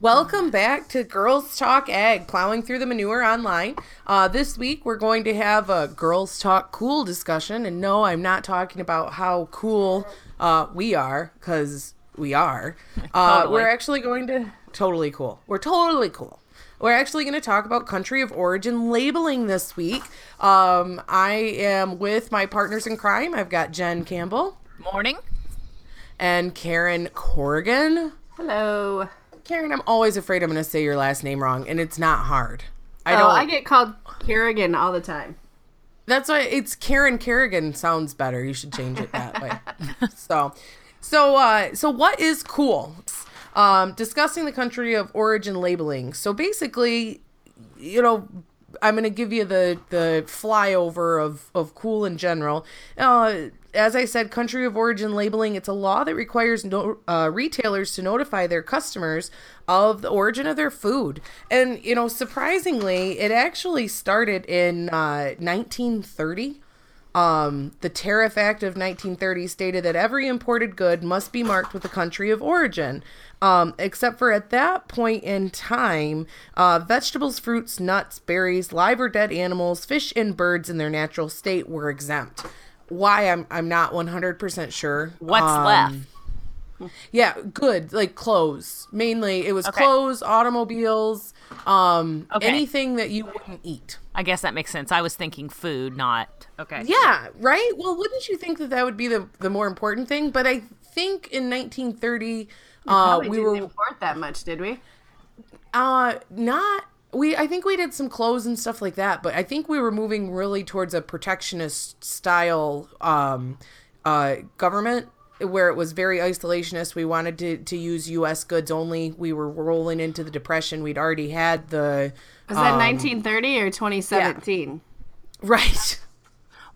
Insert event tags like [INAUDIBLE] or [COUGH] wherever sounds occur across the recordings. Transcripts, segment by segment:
Welcome back to Girls Talk Ag, plowing through the manure online. Uh, this week we're going to have a Girls Talk Cool discussion. And no, I'm not talking about how cool uh, we are, because we are. [LAUGHS] Uh, Totally. We're actually going to. Totally cool. We're totally cool. We're actually going to talk about country of origin labeling this week. Um, I am with my partners in crime. I've got Jen Campbell Morning. and Karen Corrigan. Hello. Karen, I'm always afraid I'm going to say your last name wrong, and it's not hard. I I don't. Oh, I get called Kerrigan all the time. That's why it's Karen Kerrigan sounds better. You should change it that way. [LAUGHS] so, so, uh, so what is cool? Um, discussing the country of origin labeling. So basically, you know, I'm going to give you the the flyover of of cool in general. Uh, as I said, country of origin labeling. It's a law that requires no, uh, retailers to notify their customers of the origin of their food. And you know, surprisingly, it actually started in uh, 1930. Um, the Tariff Act of 1930 stated that every imported good must be marked with the country of origin. Um, except for at that point in time, uh, vegetables, fruits, nuts, berries, live or dead animals, fish, and birds in their natural state were exempt. Why I'm I'm not 100% sure. What's Um, left? Yeah, good like clothes. Mainly, it was Okay. clothes, automobiles, um, Okay. anything that you wouldn't eat. I guess that makes sense. I was thinking food, not okay. Yeah, right. Well, wouldn't you think that that would be the the more important thing? But I think in 1930, uh, we didn't were import that much, did we? uh not. We I think we did some clothes and stuff like that, but I think we were moving really towards a protectionist style um, uh, government where it was very isolationist. We wanted to, to use U.S. goods only. We were rolling into the depression. We'd already had the Was that um, 1930 or 2017? right. [LAUGHS]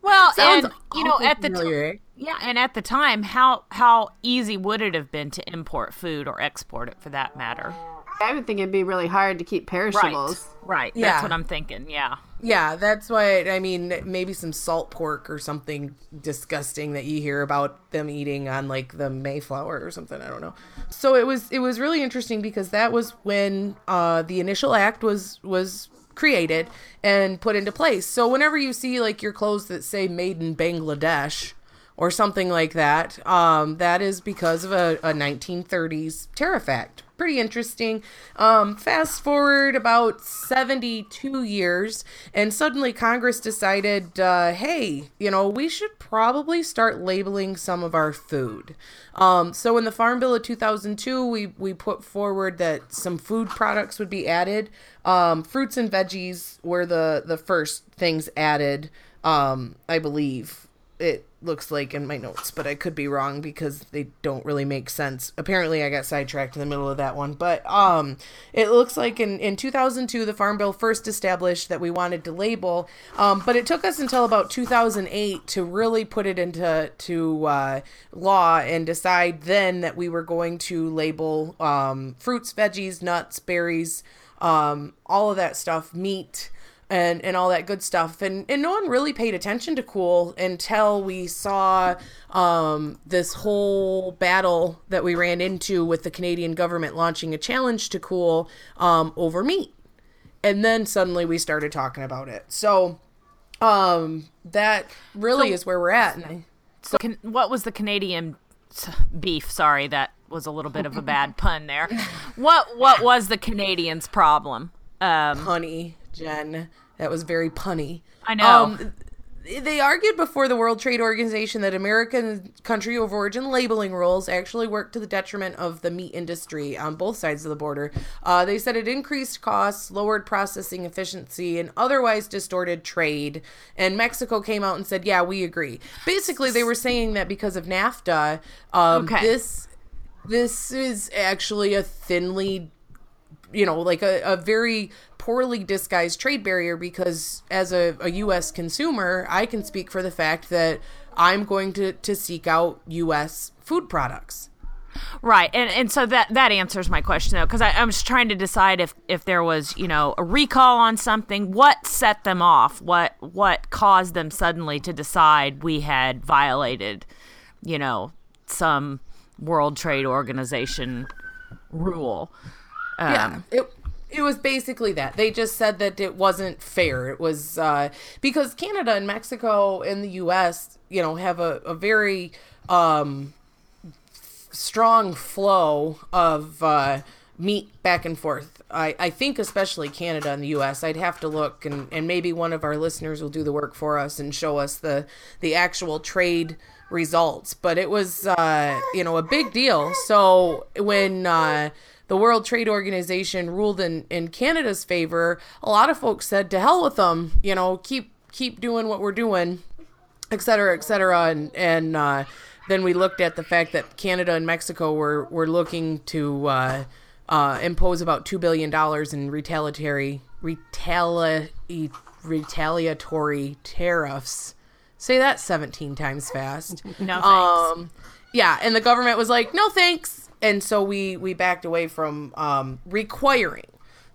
Well, [LAUGHS] Sounds and you know, at the familiar, eh? t- yeah, and at the time, how how easy would it have been to import food or export it for that matter? I would think it'd be really hard to keep perishables. right. Yeah. That's what I'm thinking. Yeah. Yeah, that's why I mean maybe some salt pork or something disgusting that you hear about them eating on like the Mayflower or something. I don't know. So it was it was really interesting because that was when uh, the initial act was was created and put into place. So whenever you see like your clothes that say "Made in Bangladesh" or something like that, um, that is because of a, a 1930s tariff act pretty interesting. Um, fast forward about 72 years, and suddenly Congress decided, uh, hey, you know, we should probably start labeling some of our food. Um, so in the Farm Bill of 2002, we, we put forward that some food products would be added. Um, fruits and veggies were the, the first things added, um, I believe it looks like in my notes, but I could be wrong because they don't really make sense. Apparently, I got sidetracked in the middle of that one, but um, it looks like in in 2002 the Farm Bill first established that we wanted to label, um, but it took us until about 2008 to really put it into to uh, law and decide then that we were going to label um, fruits, veggies, nuts, berries, um, all of that stuff, meat and and all that good stuff and and no one really paid attention to cool until we saw um this whole battle that we ran into with the Canadian government launching a challenge to cool um over meat and then suddenly we started talking about it so um that really So- is where we're at and I, So, can, what was the Canadian beef? Sorry, that was a little bit of a bad [LAUGHS] pun there. What what was the Canadians' problem? Um, punny jen that was very punny I know. Um, they argued before the World Trade Organization that American country of origin labeling rules actually worked to the detriment of the meat industry on both sides of the border. Uh, they said it increased costs, lowered processing efficiency, and otherwise distorted trade. And Mexico came out and said, "Yeah, we agree." Basically, they were saying that because of NAFTA, um, Okay. this this is actually a thinly you know, like a, a very poorly disguised trade barrier because as a, a U.S. consumer, I can speak for the fact that I'm going to, to seek out U.S. food products. Right, and and so that that answers my question though, because I was trying to decide if if there was you know a recall on something, what set them off, what what caused them suddenly to decide we had violated, you know, some World Trade Organization rule. Um, yeah, it it was basically that. They just said that it wasn't fair. It was uh, because Canada and Mexico and the U.S. you know have a, a very um, strong flow of uh, meat back and forth. I, I think especially Canada and the US. I'd have to look and, and maybe one of our listeners will do the work for us and show us the the actual trade results. But it was uh, you know a big deal. So when uh, the World Trade Organization ruled in, in Canada's favor, a lot of folks said to hell with them, you know, keep keep doing what we're doing, et cetera, et cetera. And and uh, then we looked at the fact that Canada and Mexico were were looking to uh, uh, impose about two billion dollars in retaliatory retali- retaliatory tariffs. Say that seventeen times fast. no thanks. Um, yeah, and the government was like, "No thanks," and so we we backed away from um, requiring.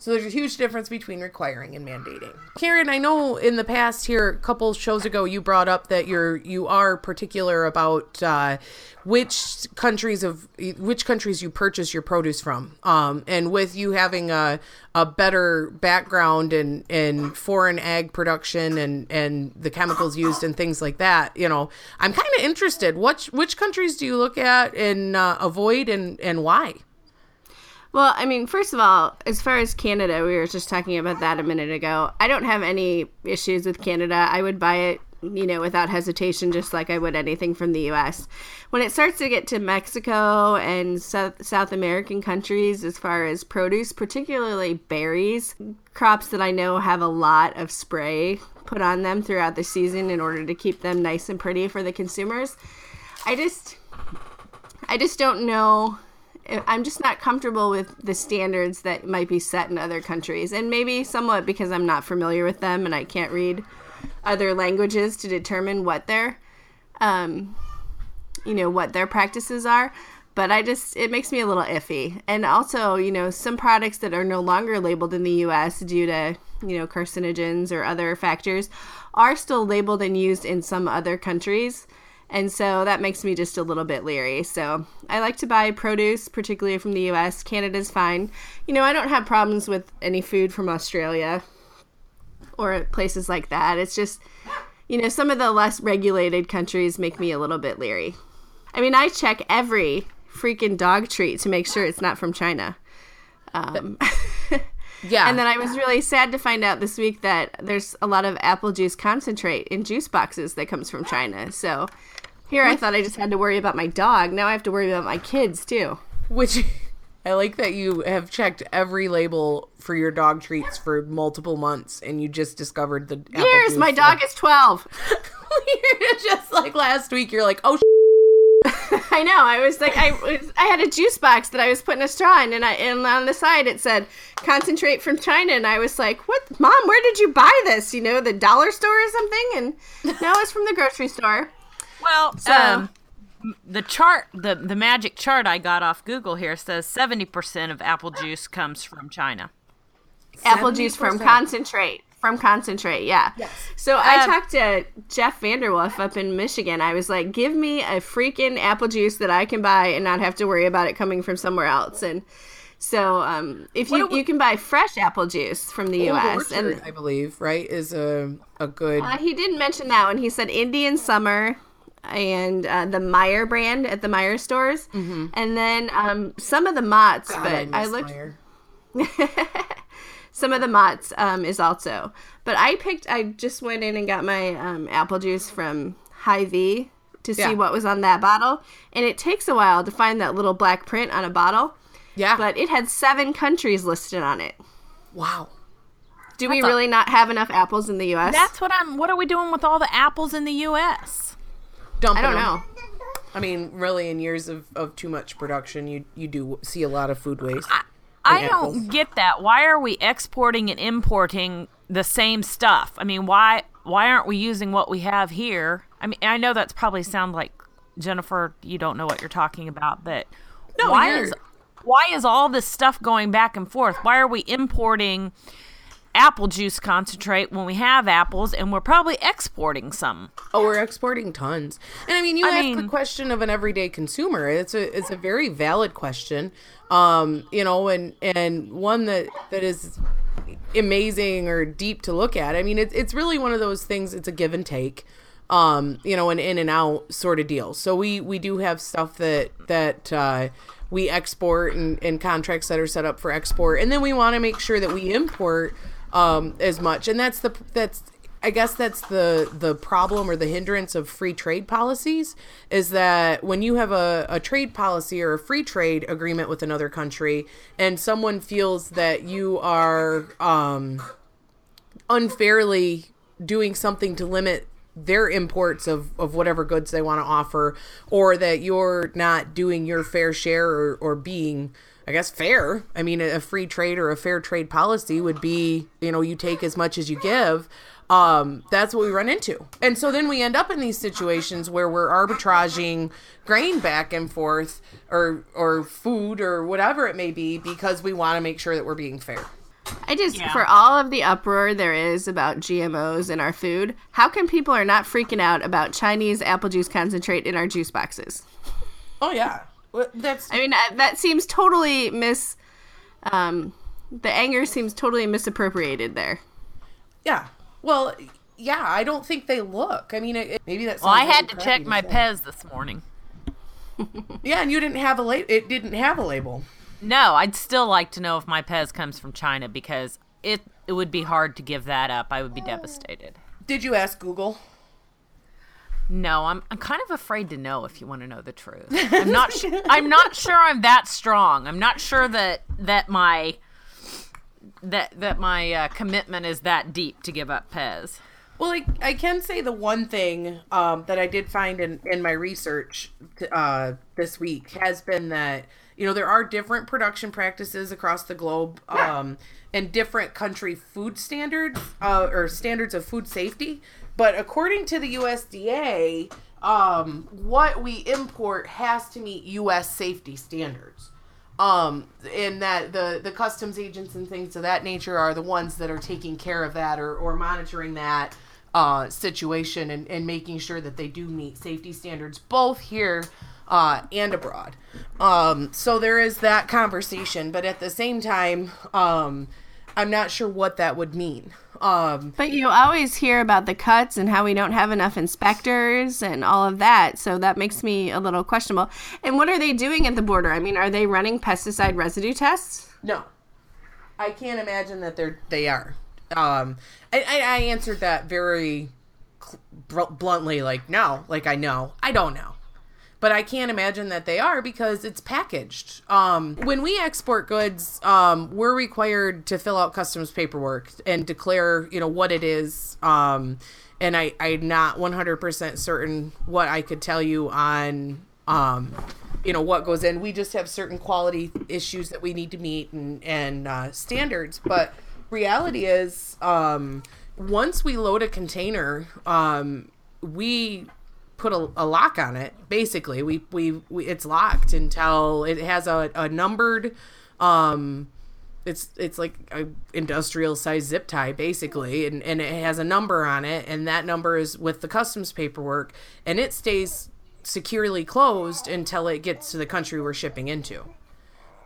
So there's a huge difference between requiring and mandating. Karen, I know in the past here, a couple shows ago, you brought up that you're you are particular about uh, which countries of which countries you purchase your produce from, um, and with you having a a better background in in foreign ag production and and the chemicals used and things like that, you know, I'm kind of interested. Which which countries do you look at and uh, avoid, and and why? Well, I mean, first of all, as far as Canada, we were just talking about that a minute ago. I don't have any issues with Canada. I would buy it, you know, without hesitation, just like I would anything from the US. When it starts to get to Mexico and South, South American countries, as far as produce, particularly berries, crops that I know have a lot of spray put on them throughout the season in order to keep them nice and pretty for the consumers, I just. I just don't know I'm just not comfortable with the standards that might be set in other countries. And maybe somewhat because I'm not familiar with them and I can't read other languages to determine what their um you know what their practices are but I just it makes me a little iffy. And also, you know, some products that are no longer labeled in the US due to, you know, carcinogens or other factors are still labeled and used in some other countries. And so that makes me just a little bit leery. So I like to buy produce, particularly from the US. Canada's fine. You know, I don't have problems with any food from Australia or places like that. It's just, you know, some of the less regulated countries make me a little bit leery. I mean, I check every freaking dog treat to make sure it's not from China. Um, [LAUGHS] Yeah. and then I was really sad to find out this week that there's a lot of apple juice concentrate in juice boxes that comes from China. So here I thought I just had to worry about my dog. Now I have to worry about my kids too. Which [LAUGHS] I like that you have checked every label for your dog treats for multiple months and you just discovered the apple Years, juice my dog is 12. [LAUGHS] You're just like last week you're like, "Oh [LAUGHS] I know. I was like, I was, I had a juice box that I was putting a straw in, and I and on the side it said "concentrate from China," and I was like, "What, mom? Where did you buy this? You know, the dollar store or something?" And no, it's from the grocery store. Well, So- um, the chart, the the magic chart I got off Google here says seventy percent of apple juice comes from China. Apple juice from concentrate. From concentrate, yeah. So I Um, talked to Jeff Vanderwolf up in Michigan. I was like, "Give me a freaking apple juice that I can buy and not have to worry about it coming from somewhere else." And so, um, if you we- you can buy fresh apple juice from the Old U.S. and I believe, right, is a a good Uh, he didn't mention that one. He said Indian Summer and uh, the Meijer brand at the Meijer stores, and then um, some of the Mott's. God, but I, miss looked. [LAUGHS] Meijer. Some of the Mott's um, is also. But I picked. I just went in and got my um, apple juice from Hy-Vee to see Yeah. what was on that bottle, and it takes a while to find that little black print on a bottle. Yeah. But it had seven countries listed on it. wow. Do we That's a- really not have enough apples in the U.S.? That's what I'm. What are we doing with all the apples in the U.S.? Dumping I don't them. know. I mean, really, in years of, of too much production, you you do see a lot of food waste. I in don't get that. Why are we exporting and importing the same stuff? I mean, why why aren't we using what we have here? I mean, I know that's probably sound like Jennifer, you don't know what you're talking about, but No, why you're- is why is all this stuff going back and forth? Why are we importing apple juice concentrate when we have apples and we're probably exporting some. Oh, we're exporting tons. And I mean, you I ask the question of an everyday consumer. It's a it's a very valid question. Um, you know, and and one that that is amazing or deep to look at. I mean, it's it's really one of those things. It's a give and take. Um, you know, an in and out sort of deal. So we we do have stuff that that uh, we export and, and contracts that are set up for export, and then we want to make sure that we import um, as much. And that's the that's I guess that's the the problem or the hindrance of free trade policies is that when you have a, a trade policy or a free trade agreement with another country and someone feels that you are um, unfairly doing something to limit their imports of, of whatever goods they want to offer or that you're not doing your fair share or, or being i guess fair. I mean a free trade or a fair trade policy would be you know you take as much as you give. Um, that's what we run into. And so then we end up in these situations where we're arbitraging grain back and forth or or food or whatever it may be because we want to make sure that we're being fair. I just, Yeah. for all of the uproar there is about GMOs in our food, how come people are not freaking out about Chinese apple juice concentrate in our juice boxes? oh yeah Well, that's I mean, that seems totally mis. Um, the anger seems totally misappropriated there. Yeah. Well, yeah, I don't think they look. I mean, it, it- maybe that's. Well, I had to check my Pez this morning. [LAUGHS] Yeah, and you didn't have a label. It didn't have a label. No, I'd still like to know if my Pez comes from China because it it would be hard to give that up. I would be devastated. Did you ask Google? No, I'm I'm kind of afraid to know if you want to know the truth. [LAUGHS] I'm not su- I'm not sure I'm that strong. I'm not sure that that my that that my uh, commitment is that deep to give up Pez. Well, I, I can say the one thing um, that I did find in, in my research uh, this week has been that, you know, there are different production practices across the globe um, and different country food standards uh, or standards of food safety. But according to the USDA, um, what we import has to meet U.S. safety standards um and that the the customs agents and things of that nature are the ones that are taking care of that or or monitoring that uh situation and and making sure that they do meet safety standards both here uh and abroad um so there is that conversation but at the same time um i'm not sure what that would mean um But you always hear about the cuts and how we don't have enough inspectors and all of that. So that makes me a little questionable. And what are they doing at the border? I mean, are they running pesticide residue tests? No, I can't imagine that they're they are. Um, I, I, I answered that very cl- bluntly, like no, like I know, I don't know, but I can't imagine that they are because it's packaged. Um, when we export goods, um, we're required to fill out customs paperwork and declare, you know, what it is. Um, and I, I'm not 100% certain what I could tell you on um, you know what goes in. We just have certain quality issues that we need to meet and and uh, standards. But reality is, um, once we load a container, um, we put a, a lock on it. Basically, we, we we it's locked until it has a, a numbered. Um, it's it's like a industrial size zip tie basically and, and it has a number on it and that number is with the customs paperwork and it stays securely closed until it gets to the country we're shipping into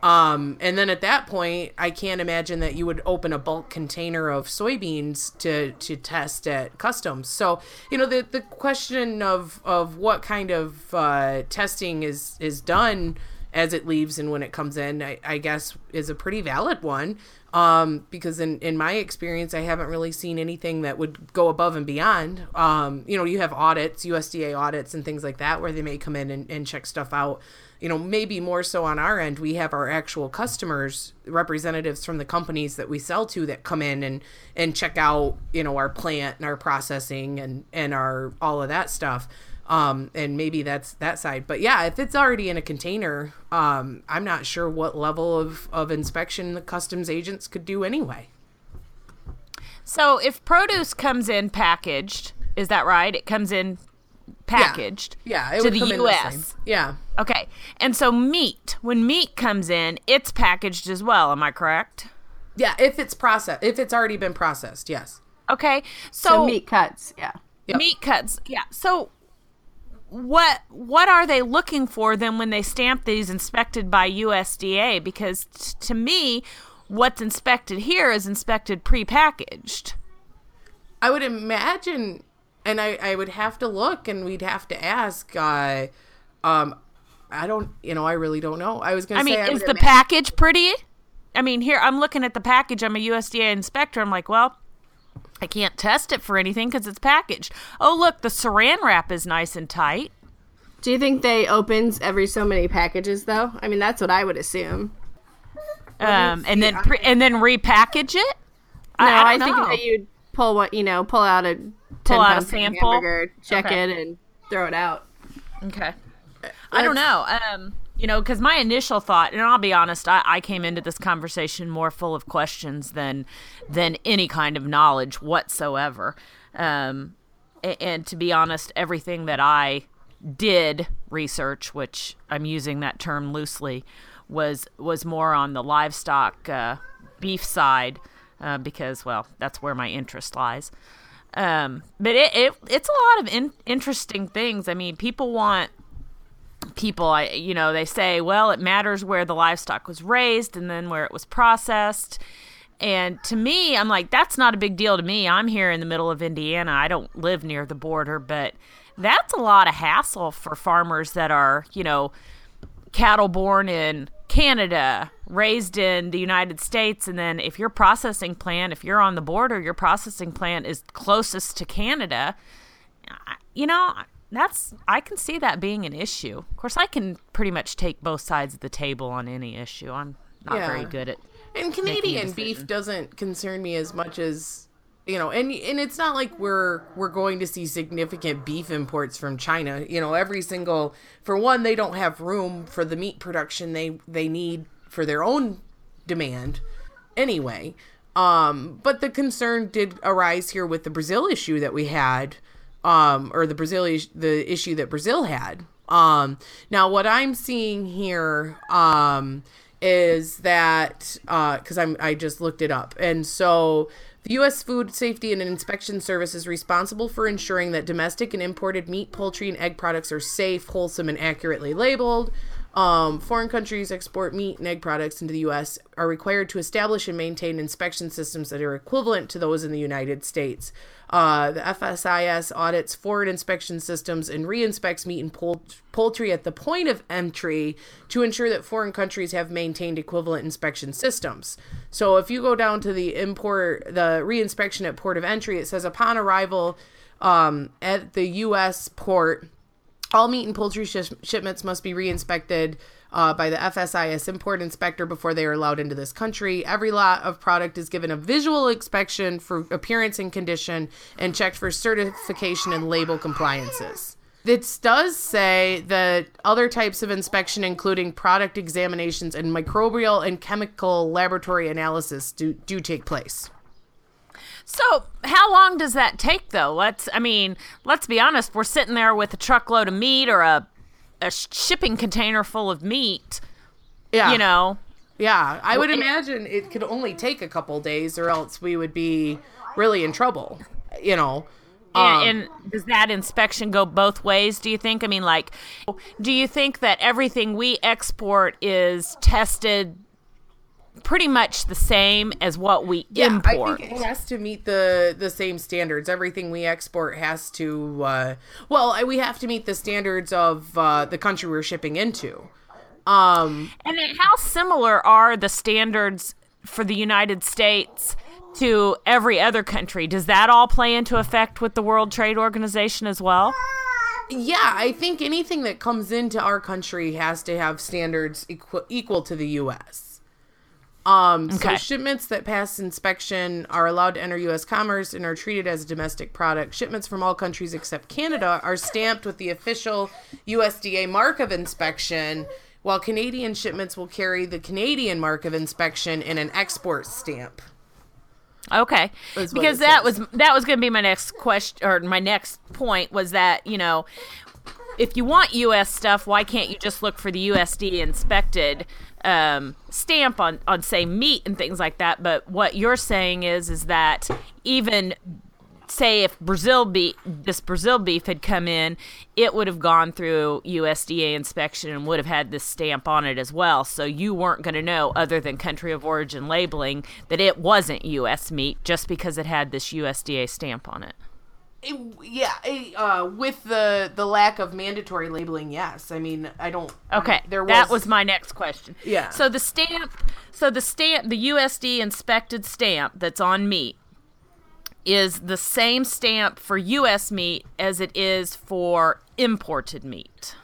um and then at that point i can't imagine that you would open a bulk container of soybeans to to test at customs so you know the the question of of what kind of uh testing is is done as it leaves and when it comes in, I, I guess is a pretty valid one. Um, because in, in my experience, I haven't really seen anything that would go above and beyond. Um, you know, you have audits, USDA audits and things like that, where they may come in and, and check stuff out. You know, maybe more so on our end, we have our actual customers, representatives from the companies that we sell to that come in and, and check out, you know, our plant and our processing and, and our, all of that stuff um, and maybe that's that side. But yeah, if it's already in a container, um, I'm not sure what level of, of inspection the customs agents could do anyway. So if produce comes in packaged, is that right? It comes in packaged Yeah, it to the come in the U.S. Yeah, Okay, and so meat, when meat comes in, it's packaged as well. Am I correct? Yeah, if it's processed, if it's already been processed, yes. Okay, so, So meat cuts, yeah. meat cuts. Yeah. So what what are they looking for then when they stamp these inspected by USDA? Because t- to me, what's inspected here is inspected prepackaged. I would imagine, and I, I would have to look, and we'd have to ask. Uh, um, I don't, you know, I really don't know. I was gonna I to mean, say, I is would the ima- package pretty? I mean, here I'm looking at the package. I'm a USDA inspector. I'm like, well, I can't test it for anything because it's packaged. Oh, look, the saran wrap is nice and tight. Do you think they opens every so many packages though? I mean, that's what I would assume. Um, and then pre- and then repackage it. No, I, don't think know. that you'd pull what you know, pull out a ten Pull out a sample? hamburger, check Okay. it, and throw it out. Okay. I don't know. Um, you know, because my initial thought, and I'll be honest, I, I came into this conversation more full of questions than than any kind of knowledge whatsoever. Um, a- and to be honest, everything that I did research, which I'm using that term loosely, was was more on the livestock uh, beef side uh, because, well, that's where my interest lies. Um, but it, it it's a lot of in, interesting things. I mean, people want people I you know they say well it matters where the livestock was raised and then where it was processed. And to me I'm like that's not a big deal to me. I'm here in the middle of Indiana. I don't live near the border but that's a lot of hassle for farmers that are you know cattle born in Canada, raised in the United States, and then if your processing plant, if you're on the border, your processing plant is closest to Canada, you know, that's I can see that being an issue. Of course, I can pretty much take both sides of the table on any issue. I'm not Yeah. very good at And Canadian beef doesn't concern me as much as you know, and and it's not like we're we're going to see significant beef imports from China. You know, every single for one, they don't have room for the meat production they they need for their own demand anyway. Um, but the concern did arise here with the Brazil issue that we had, um, or the Brazil is- the issue that Brazil had. Um, now what I'm seeing here, um, is that because I'm I just looked it up, and so the U.S. Food Safety and Inspection Service is responsible for ensuring that domestic and imported meat, poultry, and egg products are safe, wholesome, and accurately labeled. Um, foreign countries export meat and egg products into the U.S. are required to establish and maintain inspection systems that are equivalent to those in the United States. Uh, the FSIS audits foreign inspection systems and re-inspects meat and poul- poultry at the point of entry to ensure that foreign countries have maintained equivalent inspection systems. So if you go down to the import, the re-inspection at port of entry, it says upon arrival um, at the U.S. port, all meat and poultry sh- shipments must be re-inspected uh, by the FSIS import inspector before they are allowed into this country. Every lot of product is given a visual inspection for appearance and condition and checked for certification and label compliances. This does say that other types of inspection, including product examinations and microbial and chemical laboratory analysis, do, do take place. So, how long does that take though? Let's I mean, let's be honest, we're sitting there with a truckload of meat or a a shipping container full of meat, Yeah. you know. Yeah, I would imagine it could only take a couple days, or else we would be really in trouble. You know, Um, And, and does that inspection go both ways, do you think? I mean, like, do you think that everything we export is tested pretty much the same as what we yeah, import? I think it has to meet the the same standards. Everything we export has to. Uh, well, we have to meet the standards of uh, the country we're shipping into. Um, And then how similar are the standards for the United States to every other country? Does that all play into effect with the World Trade Organization as well? yeah, I think anything that comes into our country has to have standards equ- equal to the U.S. Um, Okay. So shipments that pass inspection are allowed to enter U.S. commerce and are treated as a domestic product. Shipments from all countries except Canada are stamped with the official USDA mark of inspection, while Canadian shipments will carry the Canadian mark of inspection and an export stamp. Okay, because that says. was that was going to be my next question or my next point was that you know if you want U.S. stuff, why can't you just look for the USD inspected um, stamp on on say meat and things like that. But what you're saying is is that even say if Brazil beef, this Brazil beef had come in, it would have gone through USDA inspection and would have had this stamp on it as well. So you weren't going to know, other than country of origin labeling, that it wasn't U.S. meat just because it had this USDA stamp on it. It, yeah, it, uh, with the the lack of mandatory labeling, yes. I mean, I don't. Okay, there was, that was my next question. Yeah. So the stamp, so the stamp, the USD inspected stamp that's on meat is the same stamp for U.S. meat as it is for imported meat.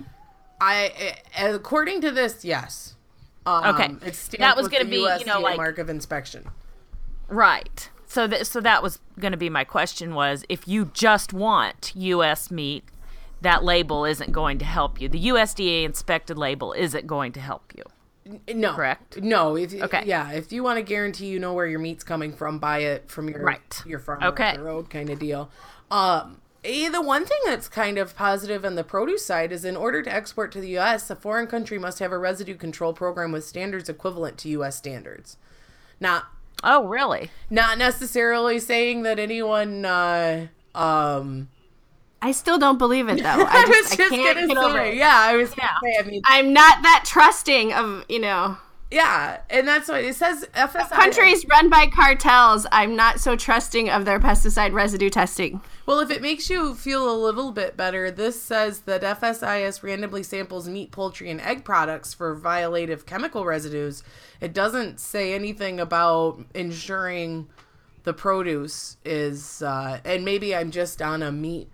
I, according to this, yes. Um, okay, that was going to be you know like mark of inspection. Right. So that so that was going to be my question was if you just want U.S. meat, that label isn't going to help you. The USDA inspected label isn't going to help you. No, correct. No, if okay, yeah, if you want to guarantee you know where your meat's coming from, buy it from your right. your farm okay. the road kind of deal. Um, eh, the one thing that's kind of positive on the produce side is in order to export to the U.S., a foreign country must have a residue control program with standards equivalent to U.S. standards. Not oh, really? Not necessarily saying that anyone. Uh, um, I still don't believe it though. [LAUGHS] I, just, I, just I can't get over it. Yeah, I was yeah. Say, I mean, I'm not that trusting of you know. Yeah, and that's what it says. FSI countries run by cartels. I'm not so trusting of their pesticide residue testing. Well, if it makes you feel a little bit better, this says that FSIS randomly samples meat, poultry, and egg products for violative chemical residues. It doesn't say anything about ensuring the produce is, uh, and maybe I'm just on a meat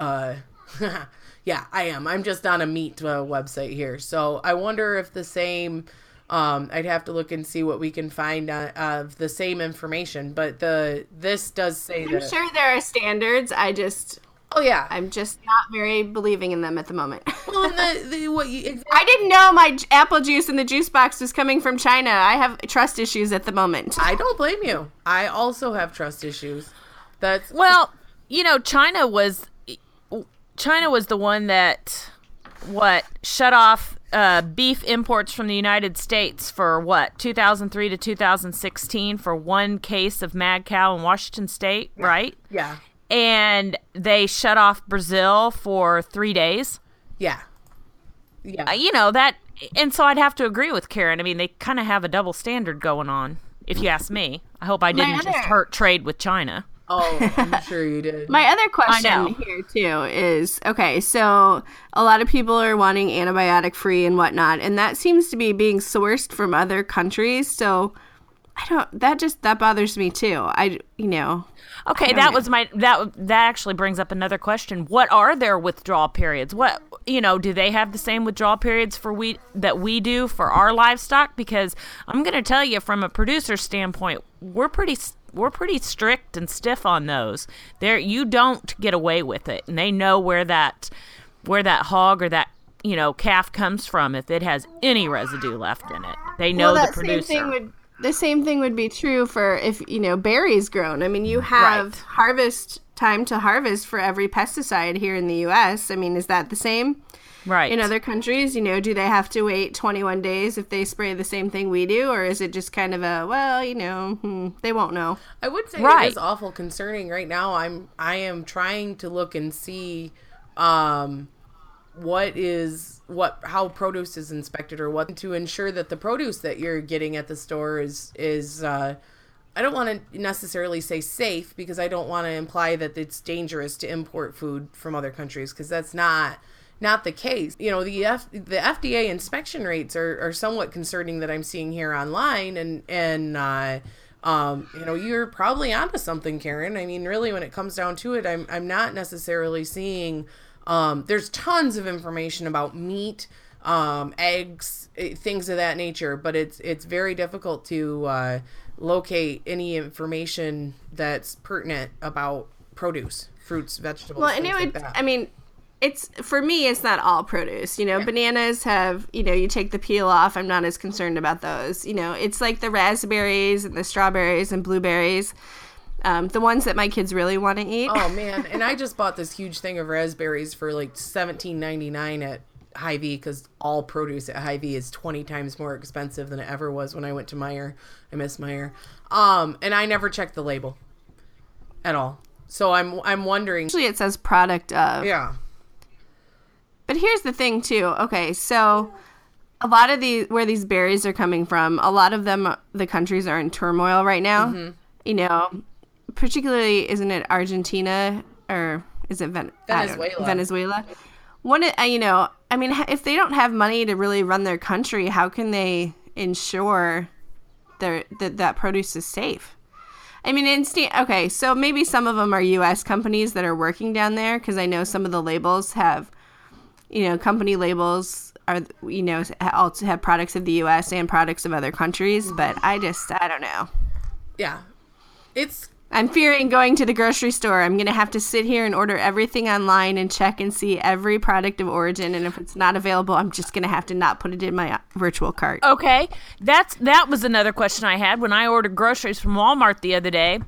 uh, [LAUGHS] yeah, I am. I'm just on a meat uh, website here. So I wonder if the same. Um, I'd have to look and see what we can find uh, of the same information, but the this does say I'm that. sure there are standards. I just Oh yeah, I'm just not very believing in them at the moment. well, the, [LAUGHS] the, what you, exactly. I didn't know my apple juice in the juice box was coming from China. I have trust issues at the moment. I don't blame you. I also have trust issues. That's well, you know, China was China was the one that what shut off uh, beef imports from the United States for what 2003 to 2016 for one case of mad cow in Washington State, right? Yeah. And they shut off Brazil for three days. Yeah. Yeah. Uh, you know that, and so I'd have to agree with Karen. I mean, they kind of have a double standard going on, if you ask me. I hope I didn't just hurt trade with China. Oh, [LAUGHS] I'm sure you did. My other question here too is okay, so a lot of people are wanting antibiotic free and whatnot, and that seems to be being sourced from other countries. So I don't that just that bothers me too. I you know. Okay, that know. was my that that actually brings up another question. What are their withdrawal periods? What you know, do they have the same withdrawal periods for we that we do for our livestock? Because I'm going to tell you from a producer standpoint, we're pretty we're pretty strict and stiff on those. There you don't get away with it. And they know where that where that hog or that you know calf comes from if it has any residue left in it. They know well, the producer. Same thing would, the same thing would be true for if you know berries grown. I mean, you have right. harvest time to harvest for every pesticide here in the U.S. I mean, is that the same? Right. In other countries, you know, do they have to wait 21 days if they spray the same thing we do? Or is it just kind of a, well, you know, hmm, they won't know? I would say right. it is awful concerning right now. I'm, I am trying to look and see, um, what is what how produce is inspected or what to ensure that the produce that you're getting at the store is is uh I don't want to necessarily say safe because I don't want to imply that it's dangerous to import food from other countries because that's not not the case. You know, the F, the FDA inspection rates are, are somewhat concerning that I'm seeing here online, and and uh, um, you know, you're probably onto something, Karen. I mean, really, when it comes down to it, I'm I'm not necessarily seeing. Um, there's tons of information about meat, um, eggs, eh, things of that nature, but it's it's very difficult to uh, locate any information that's pertinent about produce, fruits, vegetables. Well, and it would. Like I mean, it's for me it's not all produce you know yeah. bananas have you know you take the peel off i'm not as concerned about those you know it's like the raspberries and the strawberries and blueberries um, the ones that my kids really want to eat oh [LAUGHS] man and i just bought this huge thing of raspberries for like 17.99 at Hy-Vee because all produce at Hy-Vee is 20 times more expensive than it ever was when I went to Meijer. I miss Meijer. Um, and I never checked the label at all. So I'm I'm wondering. Usually it says product of. Yeah. But here's the thing too. Okay, so a lot of these where these berries are coming from, a lot of them the countries are in turmoil right now. Mm-hmm. You know, particularly isn't it Argentina or is it Ven- I don't know, Venezuela. Venezuela. One, uh, you know, I mean, if they don't have money to really run their country, how can they ensure their that that produce is safe? I mean, instant. Okay, so maybe some of them are U.S. companies that are working down there because I know some of the labels have, you know, company labels are you know also have products of the U.S. and products of other countries. But I just I don't know. Yeah. It's I'm fearing going to the grocery store. I'm gonna have to sit here and order everything online and check and see every product of origin. And if it's not available, I'm just gonna have to not put it in my virtual cart. Okay, that's that was another question I had when I ordered groceries from Walmart the other day.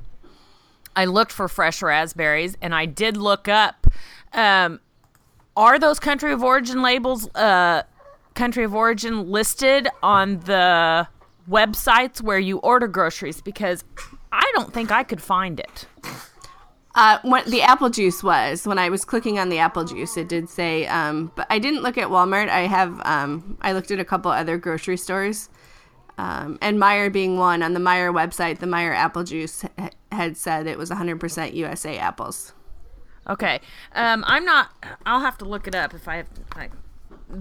I looked for fresh raspberries, and I did look up. Um, are those country of origin labels, uh, country of origin listed on the websites where you order groceries? Because I don't think I could find it. Uh, what the apple juice was when I was clicking on the apple juice, it did say. Um, but I didn't look at Walmart. I have. Um, I looked at a couple other grocery stores, um, and Meijer being one. On the Meijer website, the Meijer apple juice ha- had said it was 100% USA apples. Okay. Um, I'm not. I'll have to look it up if I have. I,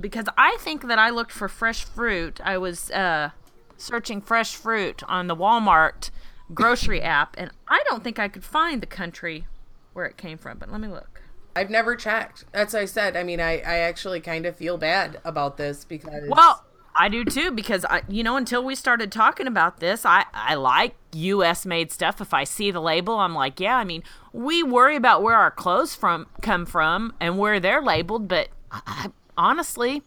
because I think that I looked for fresh fruit. I was uh, searching fresh fruit on the Walmart grocery [LAUGHS] app, and I don't think I could find the country where it came from. But let me look. I've never checked. That's what I said. I mean, I, I actually kind of feel bad about this because Well, I do too because I, you know, until we started talking about this, I I like U.S. made stuff. If I see the label, I'm like, yeah. I mean, we worry about where our clothes from come from and where they're labeled, but I, I, honestly,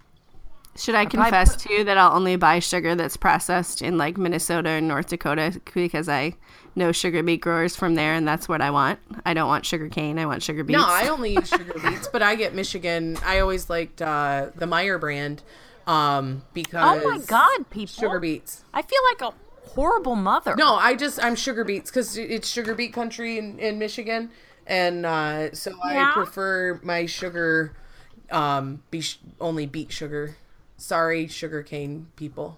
Should I confess to you that I'll only buy sugar that's processed in like Minnesota and North Dakota because I know sugar beet growers from there and that's what I want. I don't want sugar cane. I want sugar beets. No, I only use sugar [LAUGHS] beets, but I get Michigan. I always liked uh, the Meijer brand um, because oh my god, people, sugar beets. I feel like a horrible mother. No, I just I'm sugar beets because it's sugar beet country in, in Michigan, and uh, so Yeah. I prefer my sugar um, be only beet sugar. Sorry, sugar cane people.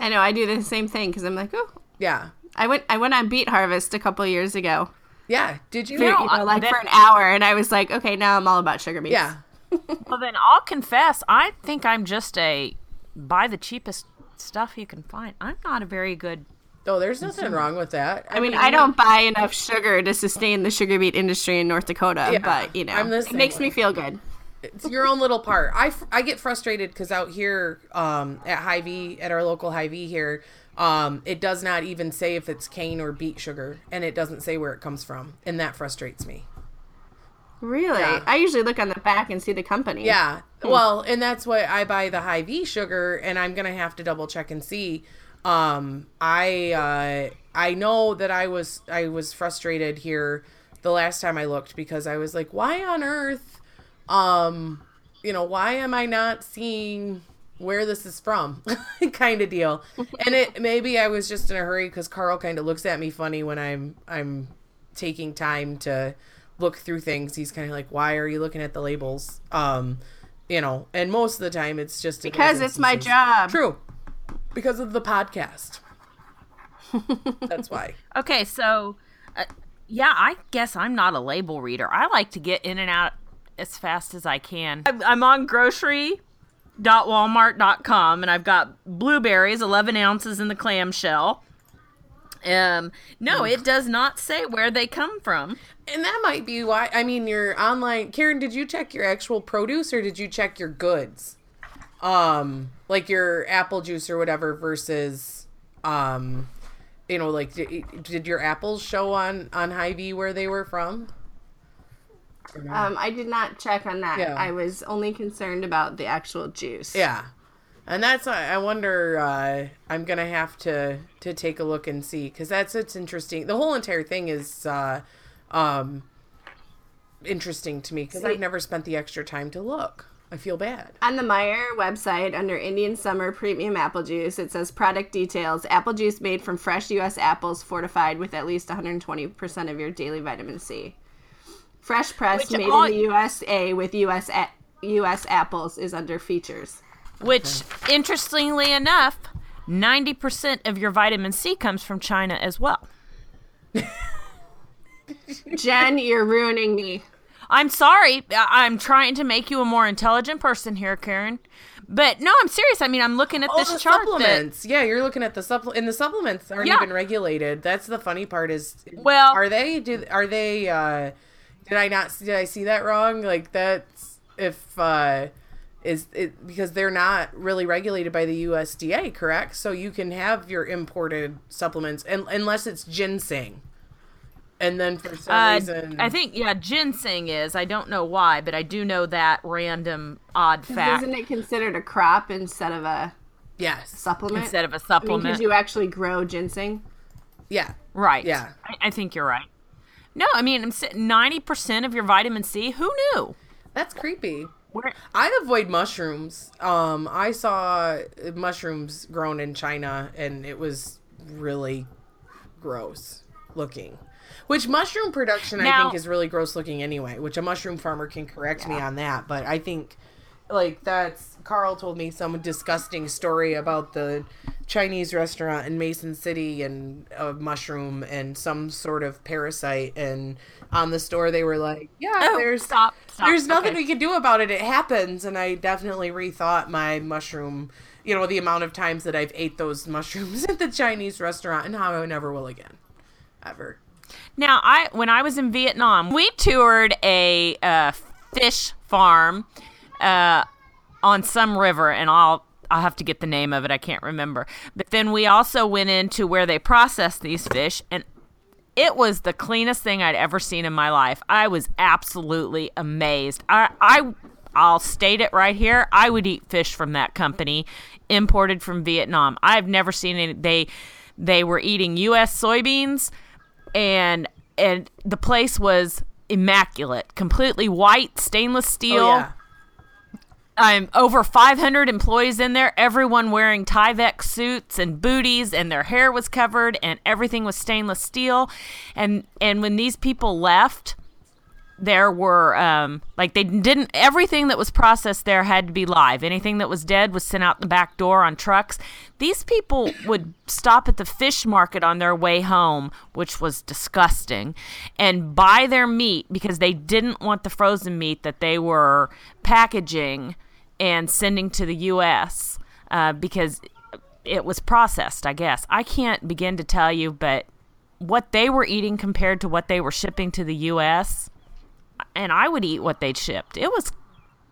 I know. I do the same thing because I'm like, oh, Yeah, I went I went on beet harvest a couple years ago. yeah. Did you? For, you know, I- like that- for an hour, and I was like, okay, now I'm all about sugar beets. Yeah. Well, then I'll confess. I think I'm just a buy the cheapest stuff you can find. I'm not a very good. Oh, there's nothing wrong with that. I mean, I don't buy enough sugar to sustain the sugar beet industry in North Dakota, Yeah, but you know, it makes way. me feel good. it's your own little part. I, f- I get frustrated because out here um, at Hy-Vee, at our local Hy-Vee here, um, it does not even say if it's cane or beet sugar, and it doesn't say where it comes from, and that frustrates me. Really, Yeah. I usually look on the back and see the company. Yeah, well, and that's why I buy the Hy-Vee sugar, and I'm gonna have to double check and see. Um, I uh, I know that I was I was frustrated here the last time I looked because I was like, why on earth, um, you know, why am I not seeing where this is from, [LAUGHS] kind of deal. And it maybe I was just in a hurry because Carl kind of looks at me funny when I'm I'm taking time to look through things. He's kind of like, why are you looking at the labels? Um, you know, and most of the time it's just because it's my job. True, because of the podcast. [LAUGHS] That's why. Okay, so uh, yeah, I guess I'm not a label reader. I like to get in and out as fast as I can. I'm, I'm on grocery.walmart.com and I've got blueberries, 11 ounces in the clamshell. Um, no, it does not say where they come from. And that might be why. I mean, your online. Karen, did you check your actual produce or did you check your goods? Um, like your apple juice or whatever versus, um, you know, like did, did your apples show on on Hy-Vee where they were from? Um, I did not check on that. Yeah. I was only concerned about the actual juice. Yeah, and that's I wonder. Uh, I'm gonna have to to take a look and see because that's it's interesting. The whole entire thing is uh, um, interesting to me because I've never spent the extra time to look. I feel bad. On the Meijer website, under Indian Summer Premium Apple Juice, it says product details apple juice made from fresh U.S. apples fortified with at least 120% of your daily vitamin C. Fresh pressed, Which made all- in the USA with U.S. A- U.S. apples is under features. Which, interestingly enough, 90% of your vitamin C comes from China as well. [LAUGHS] Jen, you're ruining me. I'm sorry. I'm trying to make you a more intelligent person here, Karen. But no, I'm serious. I mean, I'm looking at Oh, this the chart that supplements. Yeah, you're looking at the supple and the supplements aren't Yeah. even regulated. That's the funny part is Well- are they do are they uh did I not did I see that wrong? Like that's if uh is it because they're not really regulated by the USDA, correct? So you can have your imported supplements and unless it's ginseng. And then for some Uh, reason I think yeah, ginseng is. I don't know why, but I do know that random odd fact Isn't it considered a crop instead of a yes. supplement? instead of a supplement. because you actually grow ginseng. Yeah. right. Yeah. I, I think you're right. No, I mean, ninety percent of your vitamin C. Who knew? That's creepy. I avoid mushrooms. Um, I saw mushrooms grown in China, and it was really gross looking. Which mushroom production I think is really gross looking anyway. Which a mushroom farmer can correct me on that, but I think like that's Carl told me some disgusting story about the Chinese restaurant in Mason City and a mushroom and some sort of parasite and on the store they were like, yeah, Oh, there's stop, stop, there's nothing okay. we can do about it. It happens, and I definitely rethought my mushroom. You know, the amount of times that I've ate those mushrooms [LAUGHS] at the Chinese restaurant, and how I never will again, ever. Now, I when I was in Vietnam, we toured a uh, fish farm uh, on some river, and I'll I'll have to get the name of it. I can't remember. But then we also went into where they process these fish, and it was the cleanest thing I'd ever seen in my life. I was absolutely amazed. I I I'll state it right here. I would eat fish from that company, imported from Vietnam. I've never seen any. They they were eating U.S. soybeans, and and the place was immaculate, completely white stainless steel. Oh yeah, I'm over 500 employees in there, everyone wearing Tyvek suits and booties, and their hair was covered, and everything was stainless steel. And and when these people left, there were um, like they didn't everything that was processed there had to be live. Anything that was dead was sent out the back door on trucks. These people would stop at the fish market on their way home, which was disgusting, and buy their meat because they didn't want the frozen meat that they were packaging and sending to the U.S. Uh, because it was processed. I guess I can't begin to tell you, but what they were eating compared to what they were shipping to the U.S and I would eat what they'd shipped. It was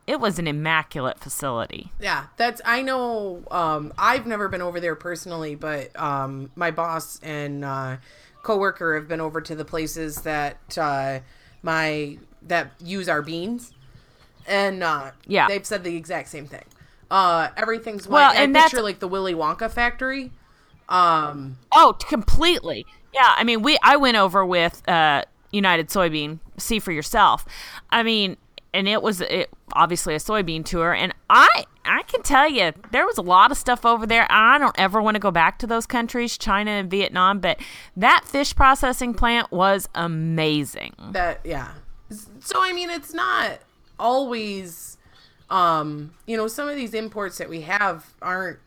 it was an immaculate facility. yeah. That's I know. Um, I've never been over there personally, but um, my boss and uh, coworker have been over to the places that uh, my that use our beans, and uh, Yeah. they've said the exact same thing. Uh, everything's white. Well, I and that's- picture like the Willy Wonka factory. Um, Oh, completely. Yeah, I mean, we I went over with uh, United Soybean. See for yourself. I mean, and it was it, obviously a soybean tour, and I I can tell you there was a lot of stuff over there. I don't ever want to go back to those countries, China and Vietnam, but that fish processing plant was amazing. that yeah so i mean it's not always um you know some of these imports that we have aren't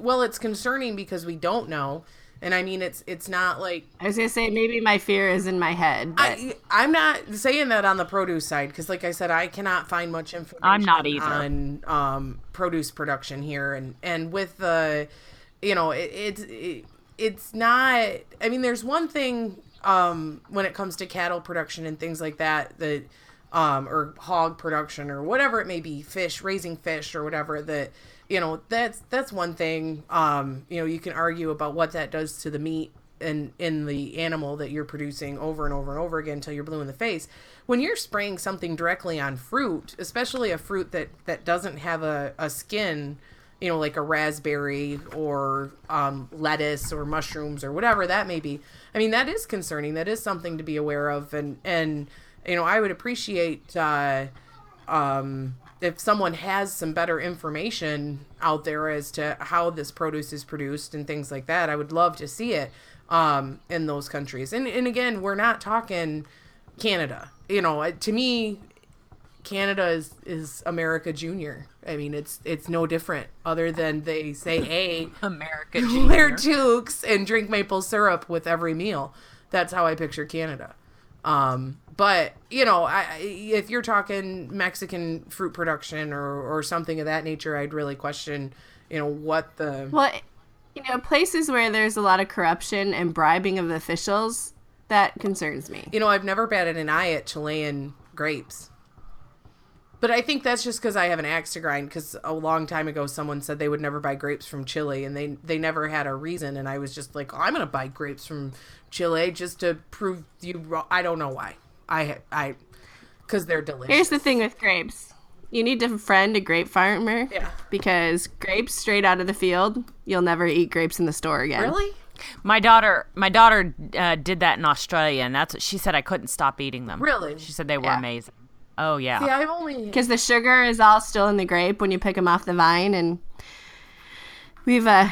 well it's concerning because we don't know and i mean it's it's not like I was gonna say maybe my fear is in my head, but I, I'm not saying that on the produce side because, like I said, I cannot find much information. I'm not either. on um, produce production here, and and with the, you know, it, it's it, it's not. I mean, there's one thing um, when it comes to cattle production and things like that that, um, or hog production or whatever it may be, fish raising fish or whatever that. You know that's that's one thing. Um, you know you can argue about what that does to the meat in in the animal that you're producing over and over and over again until you're blue in the face. When you're spraying something directly on fruit, especially a fruit that that doesn't have a, a skin, you know, like a raspberry or um, lettuce or mushrooms or whatever that may be. I mean, that is concerning. That is something to be aware of, and and you know, I would appreciate. Uh, um, if someone has some better information out there as to how this produce is produced and things like that, I would love to see it um, in those countries. And and again, we're not talking Canada. You know, to me, Canada is is America Junior. I mean, it's it's no different other than they say, [LAUGHS] "Hey, America wear Junior. toques and drink maple syrup with every meal." That's how I picture Canada. Um, but you know, I, if you're talking Mexican fruit production or or something of that nature, I'd really question, you know, what the Well, you know, places where there's a lot of corruption and bribing of officials, that concerns me. you know, I've never batted an eye at Chilean grapes. But I think that's just because I have an axe to grind. Because a long time ago, someone said they would never buy grapes from Chile, and they they never had a reason. And I was just like, I'm gonna buy grapes from Chile just to prove you wrong. I don't know why. I I because they're delicious. Here's the thing with grapes. You need to friend a grape farmer. Yeah. Because grapes straight out of the field, you'll never eat grapes in the store again. really. My daughter, my daughter uh, did that in Australia, and that's what she said. I couldn't stop eating them. Really? She said they were Yeah. amazing. Oh yeah. See, I've only Because the sugar is all still in the grape when you pick them off the vine, and we've uh,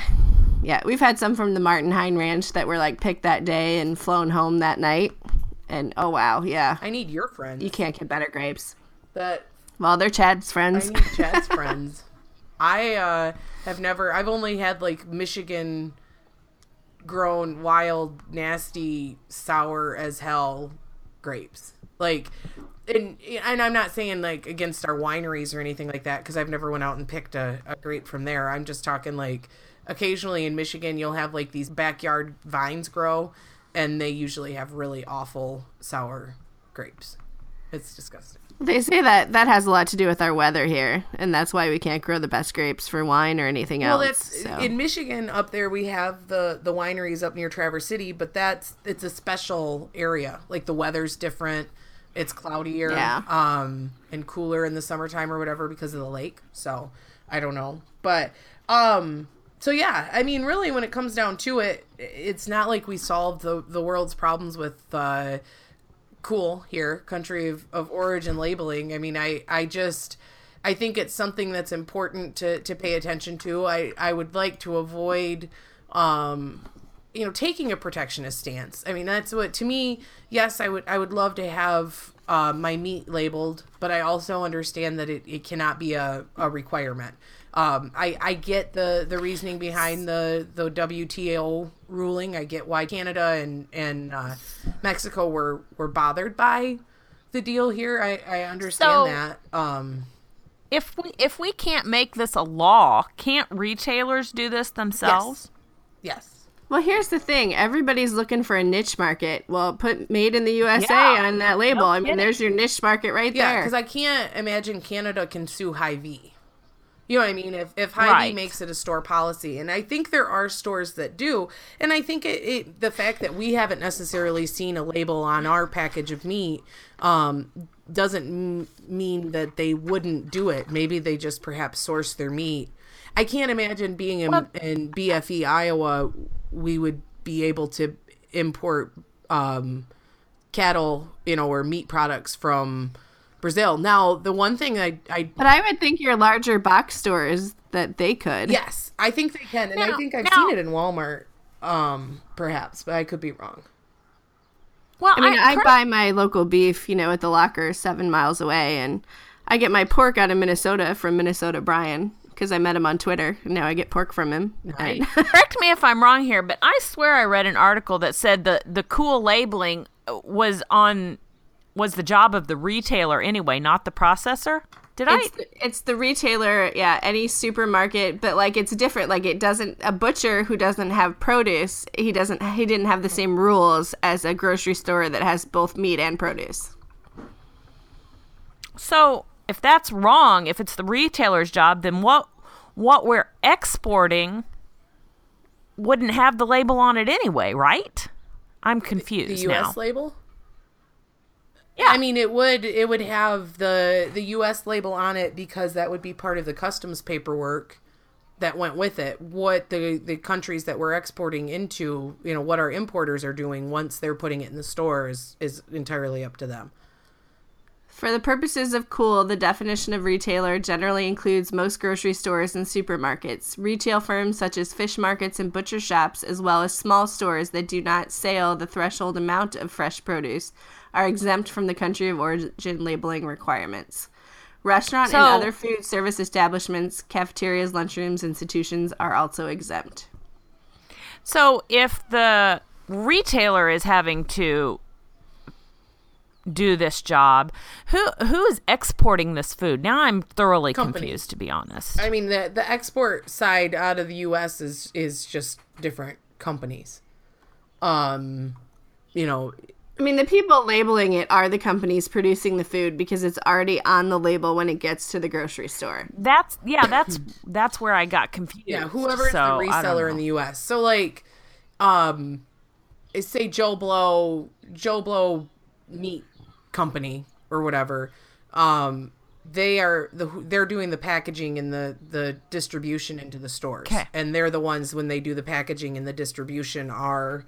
yeah, we've had some from the Martin Hine Ranch that were like picked that day and flown home that night, and oh wow, yeah, I need your friends. you can't get better grapes. that Well, they're Chad's I friends. need Chad's [LAUGHS] friends. I uh, have never. I've only had like Michigan grown wild, nasty, sour as hell grapes. Like, and and I'm not saying like against our wineries or anything like that because I've never went out and picked a, a grape from there. I'm just talking like occasionally in Michigan you'll have like these backyard vines grow, and they usually have really awful sour grapes. It's disgusting. They say that that has a lot to do with our weather here, and that's why we can't grow the best grapes for wine or anything Well, else. Well, that's so. in Michigan. Up there, we have the the wineries up near Traverse City, but that's it's a special area. Like the weather's different. It's cloudier, Yeah. um, and cooler in the summertime or whatever because of the lake. So I don't know, but um, so yeah, I mean, really, when it comes down to it, it's not like we solved the the world's problems with. Uh, cool here country of, of origin labeling i mean i i just i think it's something that's important to to pay attention to i i would like to avoid um you know taking a protectionist stance i mean that's what to me yes i would i would love to have uh, my meat labeled but i also understand that it, it cannot be a, a requirement um, I, I get the, the reasoning behind the, the WTO ruling. I get why Canada and and uh, Mexico were, were bothered by the deal here. I, I understand So- that. Um, If we if we can't make this a law, can't retailers do this themselves? yes. Well, here's the thing. Everybody's looking for a niche market. Well, put made in the USA Yeah. on that label. No I mean, there's your niche market right Yeah, there. because I can't imagine Canada can sue Hy-Vee. You know what I mean? If if Hy-Vee Right. makes it a store policy, and I think there are stores that do, and I think it, it the fact that we haven't necessarily seen a label on our package of meat um, doesn't m- mean that they wouldn't do it. Maybe they just perhaps source their meat. I can't imagine being in, in BFE Iowa, we would be able to import um, cattle, you know, or meat products from Brazil. Now, the one thing I, I but I would think your larger box stores that they could. yes, I think they can, and I think I've now- seen it in Walmart, um, perhaps, but I could be wrong. Well, I mean, I, per- buy my local beef, you know, at the locker seven miles away, and I get my pork out of Minnesota from Minnesota Brian because I met him on Twitter. Now I get pork from him. And- [LAUGHS] correct me if I'm wrong here, but I swear I read an article that said the the cool labeling uh, was on was the job of the retailer anyway, not the processor. Did I? the, it's the retailer, yeah, any supermarket, but like it's different. Like it doesn't a butcher who doesn't have produce, he doesn't he didn't have the same rules as a grocery store that has both meat and produce. So if that's wrong, if it's the retailer's job, then what what we're exporting wouldn't have the label on it anyway, right? I'm confused. The confused U.S. now. label. Yeah. I mean, it would it would have the the U.S. label on it because that would be part of the customs paperwork that went with it. What the the countries that we're exporting into, you know, what our importers are doing once they're putting it in the stores is entirely up to them. For the purposes of cool, the definition of retailer generally includes most grocery stores and supermarkets, retail firms such as fish markets and butcher shops, as well as small stores that do not sell the threshold amount of fresh produce, are exempt from the country of origin labeling requirements. Restaurant So- and other food service establishments, cafeterias, lunchrooms, institutions are also exempt. So if the retailer is having to do this job, who who is exporting this food? Now I'm thoroughly Company. confused to be honest. I mean, the the export side out of the U.S. is is just different companies. Um, you know, I mean, the people labeling it are the companies producing the food because it's already on the label when it gets to the grocery store. That's yeah, [COUGHS] that's that's where I got confused. yeah, whoever is So, the reseller in the U.S. So like, um, say Joe Blow, Joe Blow Meat Company or whatever. Um, they are the they're doing the packaging and the the distribution into the stores, 'Kay. and they're the ones when they do the packaging and the distribution are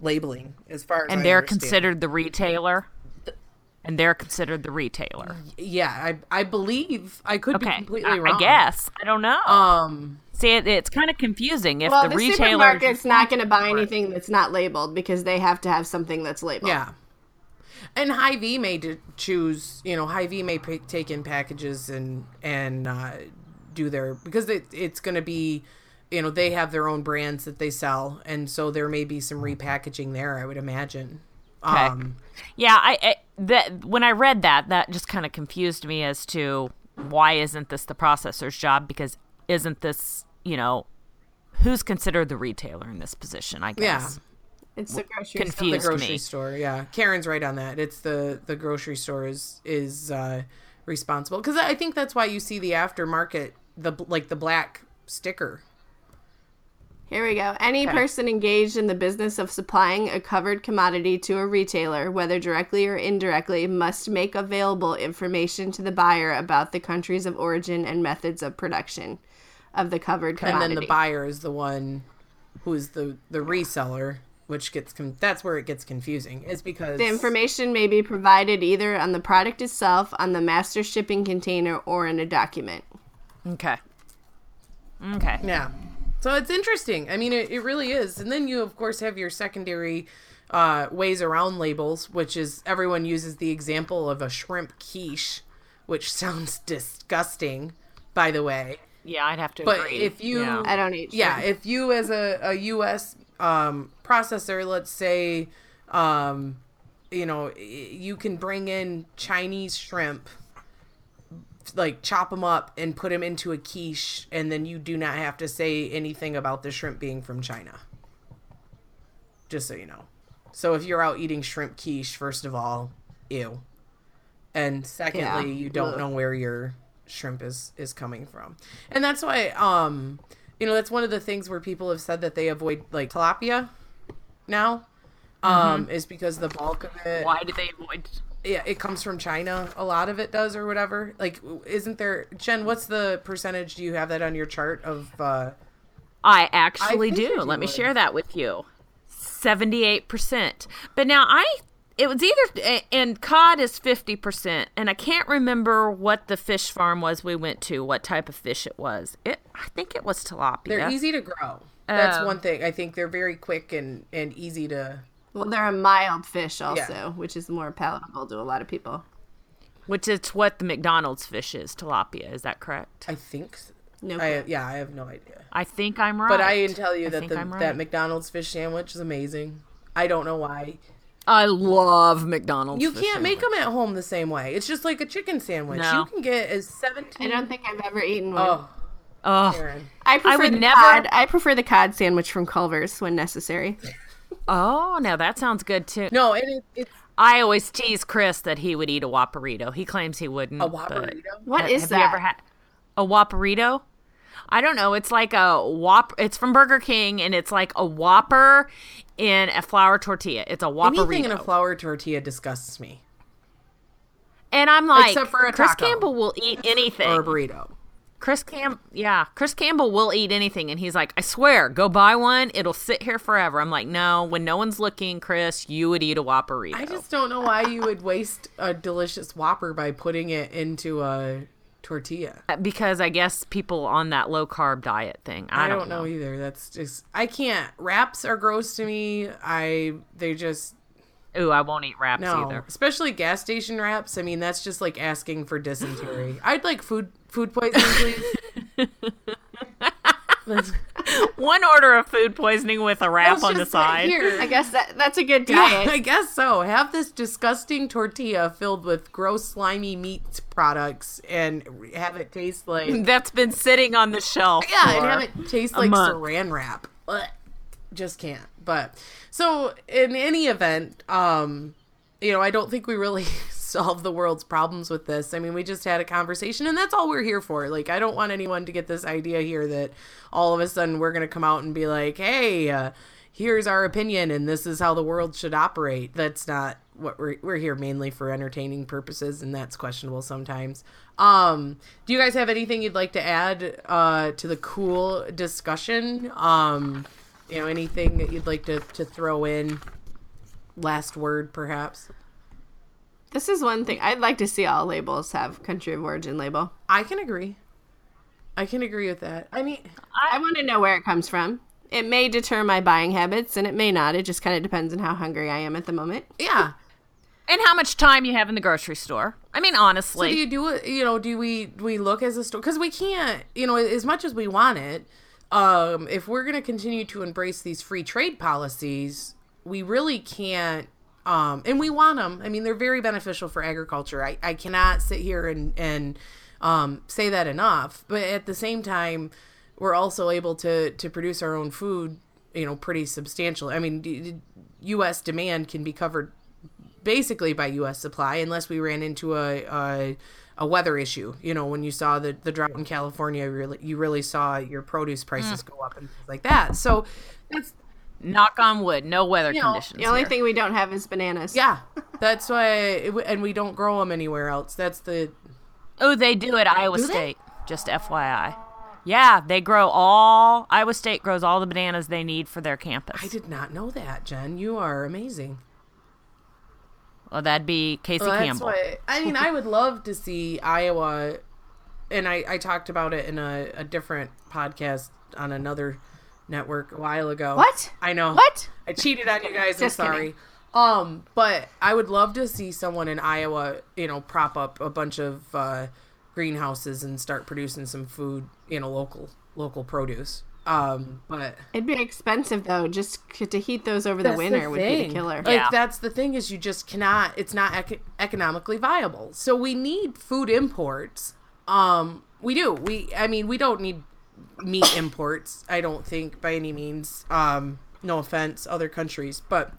labeling as far as and I they're understand. considered the retailer. And they're considered the retailer. Yeah, I I believe I could be completely I, wrong. I guess I don't know. Um, See, it, it's kind of confusing if Well, the, the, retailer. supermarket's not going to buy anything that's not labeled because they have to have something that's labeled. yeah. And Hy-Vee may d- choose, you know, Hy-Vee may p- take in packages and and uh, do their because it, it's going to be, you know, they have their own brands that they sell, and so there may be some repackaging there. I would imagine. Okay. Um, Yeah, I, I that when I read that, that just kind of confused me as to why isn't this the processor's job? Because isn't this, you know, who's considered the retailer in this position? I yeah, guess. It's the grocery the grocery me. store. Yeah, Karen's right on that. It's the the grocery store is is uh, responsible because I think that's why you see the aftermarket the like the black sticker. Here we go. Any person engaged in the business of supplying a covered commodity to a retailer, whether directly or indirectly, must make available information to the buyer about the countries of origin and methods of production of the covered commodity. and then the buyer is the one who's the the reseller which gets con- that's where it gets confusing is because The information may be provided either on the product itself, on the master shipping container, or in a document. Okay. Okay. yeah so it's interesting i mean it, it really is and then you of course have your secondary uh, ways around labels which is everyone uses the example of a shrimp quiche which [LAUGHS] sounds disgusting by the way Yeah, I'd have to But agree. if you- Yeah. I don't eat. yeah if you as a, a us um, processor let's say um, you know you can bring in chinese shrimp like chop them up and put them into a quiche and then you do not have to say anything about the shrimp being from china just so you know so if you're out eating shrimp quiche first of all ew and secondly Yeah. you don't Ugh. know where your shrimp is is coming from and that's why um you know that's one of the things where people have said that they avoid like tilapia now um is because the bulk of it Why do they avoid? yeah it comes from china a lot of it does or whatever like isn't there jen what's the percentage do you have that on your chart of uh I actually I do. Let me share that with you. Seventy-eight percent. But now I, it was either and cod is fifty percent, and I can't remember what the fish farm was we went to. What type of fish it was? It, I think it was tilapia. they're easy to grow that's Oh. one thing i think they're very quick and and easy to Well, they're a mild fish also, which is more palatable to a lot of people. which is what the McDonald's fish is. Tilapia. Is that correct? i think No, I, yeah i have no idea I think I'm right. but i can tell you I that the I'm that mcdonald's fish sandwich is amazing i don't know why I love McDonald's. you can't make them at home the same way it's just like a chicken sandwich No. you can get as 17 I don't think I've ever eaten one. oh Oh, Karen. I prefer would the never- cod. I prefer the cod sandwich from Culver's when necessary. [LAUGHS] oh, now that sounds good too. no and it, it's I always tease Chris that he would eat a Whopperito. He claims he wouldn't. a whopperito What Ha- is have that? you ever had a Whopperito? I don't know. It's like a Whop. It's from Burger King, and it's like a Whopper in a flour tortilla. It's a Whopperito. anything in a flour tortilla disgusts me and I'm like, Except for a Chris taco. Campbell will eat anything. [LAUGHS] or a burrito Chris Cam, yeah, Chris Campbell will eat anything, and he's like, I swear, go buy one. It'll sit here forever. I'm like, no, when no one's looking, Chris, you would eat a Whopperito. I just don't know why you would waste a delicious Whopper by putting it into a tortilla. Uh, because I guess people on that low carb diet thing. I, I don't know either. That's just I can't. Wraps are gross to me. I they just Ooh, I won't eat wraps no, either. especially gas station wraps. I mean, that's just like asking for dysentery. I'd like food food poisoning, please. [LAUGHS] That's- [LAUGHS] One order of food poisoning with a wrap that's on the side. Here. I guess that that's a good Yeah, diet. I guess so. Have this disgusting tortilla filled with gross, slimy meat products, and have it taste like [LAUGHS] That's been sitting on the shelf. yeah, and have it taste like month. Saran wrap. Ugh. Just can't. But so in any event, um, you know, I don't think we really [LAUGHS] solve the world's problems with this. I mean, we just had a conversation, and that's all we're here for. Like, I don't want anyone to get this idea here that all of a sudden we're going to come out and be like, "Hey, uh, here's our opinion, and this is how the world should operate." That's not what we're we're here mainly for entertaining purposes, and that's questionable sometimes. Um, do you guys have anything you'd like to add uh, to the cool discussion? Um, you know, anything that you'd like to to throw in? Last word, perhaps. This is one thing I'd like to see all labels have country of origin label. I can agree. I can agree with that. I mean, I want to know where it comes from. It may deter my buying habits and it may not. It just kind of depends on how hungry I am at the moment. yeah. And how much time you have in the grocery store. I mean, So honestly. do you do it? You know, do we do we look as a store? Because we can't. You know, as much as we want it, um, if we're going to continue to embrace these free trade policies, we really can't. Um, and we want them. I mean, they're very beneficial for agriculture. I, I cannot sit here and and um, say that enough. But at the same time, we're also able to to produce our own food. You know, pretty substantial. I mean, d- U.S. demand can be covered basically by U.S. supply, unless we ran into a a, a weather issue. You know, when you saw the, the drought in California, you really you really saw your produce prices go up and things like that. So that's knock on wood, no weather You know, conditions. The only here. thing we don't have is bananas. yeah, [LAUGHS] that's why, and we don't grow them anywhere else. That's the Oh, they do at Iowa Do they? State. Just FYI. Yeah, they grow all. Iowa State grows all the bananas they need for their campus. I did not know that, Jen. You are amazing. Well, that'd be Casey Well, Campbell. why I mean I would love to see Iowa, and I I talked about it in a, a different podcast on another network a while ago. What? I know. What? I cheated on you guys. I'm sorry. kidding. Um, but I would love to see someone in Iowa, you know, prop up a bunch of uh, greenhouses and start producing some food, you know, local local produce. Um, but It'd be expensive though. Just to heat those over the that's winter would be the killer. Like Yeah. that's the thing is you just cannot. It's not ec- economically viable. So we need food imports. Um, we do. We I mean we don't need meat imports. I don't think by any means. Um, no offense, other countries, but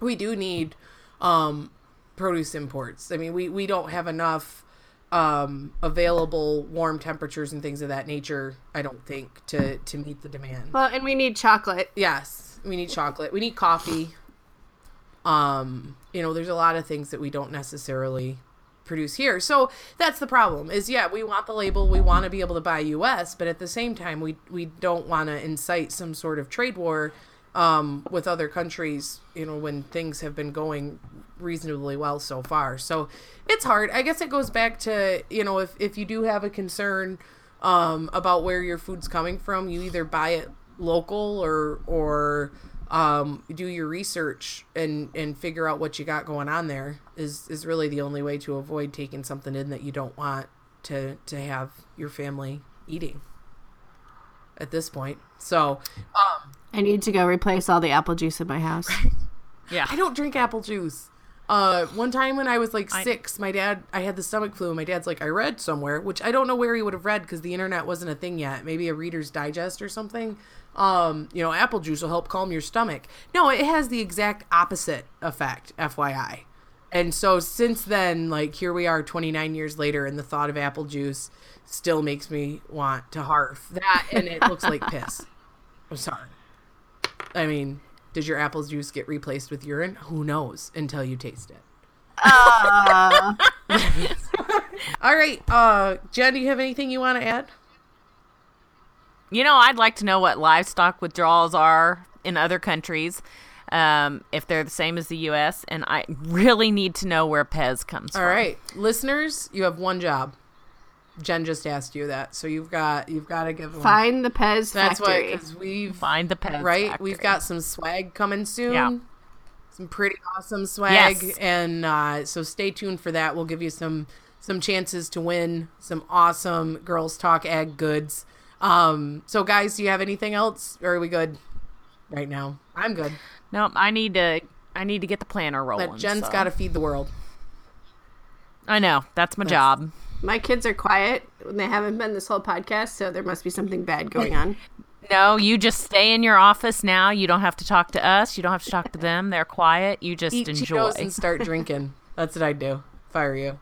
we do need um produce imports. I mean we we don't have enough um available warm temperatures and things of that nature i don't think to to meet the demand Well, and we need chocolate. Yes, we need chocolate. We need coffee. Um, you know, there's a lot of things that we don't necessarily produce here. So that's the problem. Is yeah, we want the label, we want to be able to buy US, but at the same time we we don't want to incite some sort of trade war um with other countries, you know, when things have been going reasonably well so far. So it's hard. I guess it goes back to, you know, if if you do have a concern um about where your food's coming from, you either buy it local or or um, do your research and and figure out what you got going on there is is really the only way to avoid taking something in that you don't want to to have your family eating at this point. So um, I need to go replace all the apple juice in my house. [LAUGHS] yeah. I don't drink apple juice. Uh, one time when I was like six, my dad, I had the stomach flu, and my dad's like, I read somewhere, which I don't know where he would have read because the internet wasn't a thing yet. Maybe a Reader's Digest or something. Um, you know, apple juice will help calm your stomach. No, it has the exact opposite effect, FYI. And so since then, like here we are 29 years later, and the thought of apple juice still makes me want to harf. That and it looks like piss. [LAUGHS] I'm sorry. I mean, does your apple juice get replaced with urine? Who knows until you taste it. [LAUGHS] All right, uh, Jen, do you have anything you want to add? You know, I'd like to know what livestock withdrawals are in other countries, um, if they're the same as the U.S., and I really need to know where Pez comes All from. right, listeners, you have one job. Jen just asked you that, so you've got you've got to give one. Find the Pez That's why because we've Find the Pez. right factory. we've got some swag coming soon. Yeah. Some pretty awesome swag, Yes. and uh, so stay tuned for that. We'll give you some some chances to win some awesome girls talk ag goods. Um, so guys, do you have anything else, or are we good right now? I'm good. Nope. I need to. I need to get the planner rolling. But Jen's so. got to feed the world. I know that's my job. My kids are quiet when they haven't been this whole podcast, so there must be something bad going on. [LAUGHS] [LAUGHS] No, you just stay in your office now. You don't have to talk to us. You don't have to talk to them. They're quiet. You just Eat enjoy, Cheetos and start drinking. That's what I'd do. Fire you.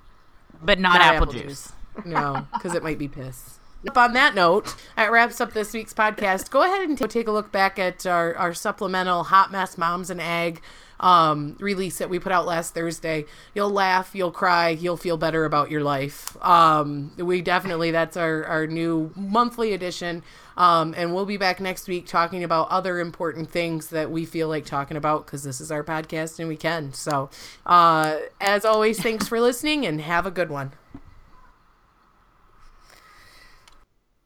but not, Not apple, apple juice. No, because it might be piss. Up on that note, that wraps up this week's podcast. Go ahead and t- take a look back at our, our supplemental Hot Mess Moms and Ag um, release that we put out last Thursday. You'll laugh, you'll cry, you'll feel better about your life. Um, we definitely, that's our, our new monthly edition. Um, and we'll be back next week talking about other important things that we feel like talking about because this is our podcast and we can. So, uh, as always, thanks for listening and have a good one.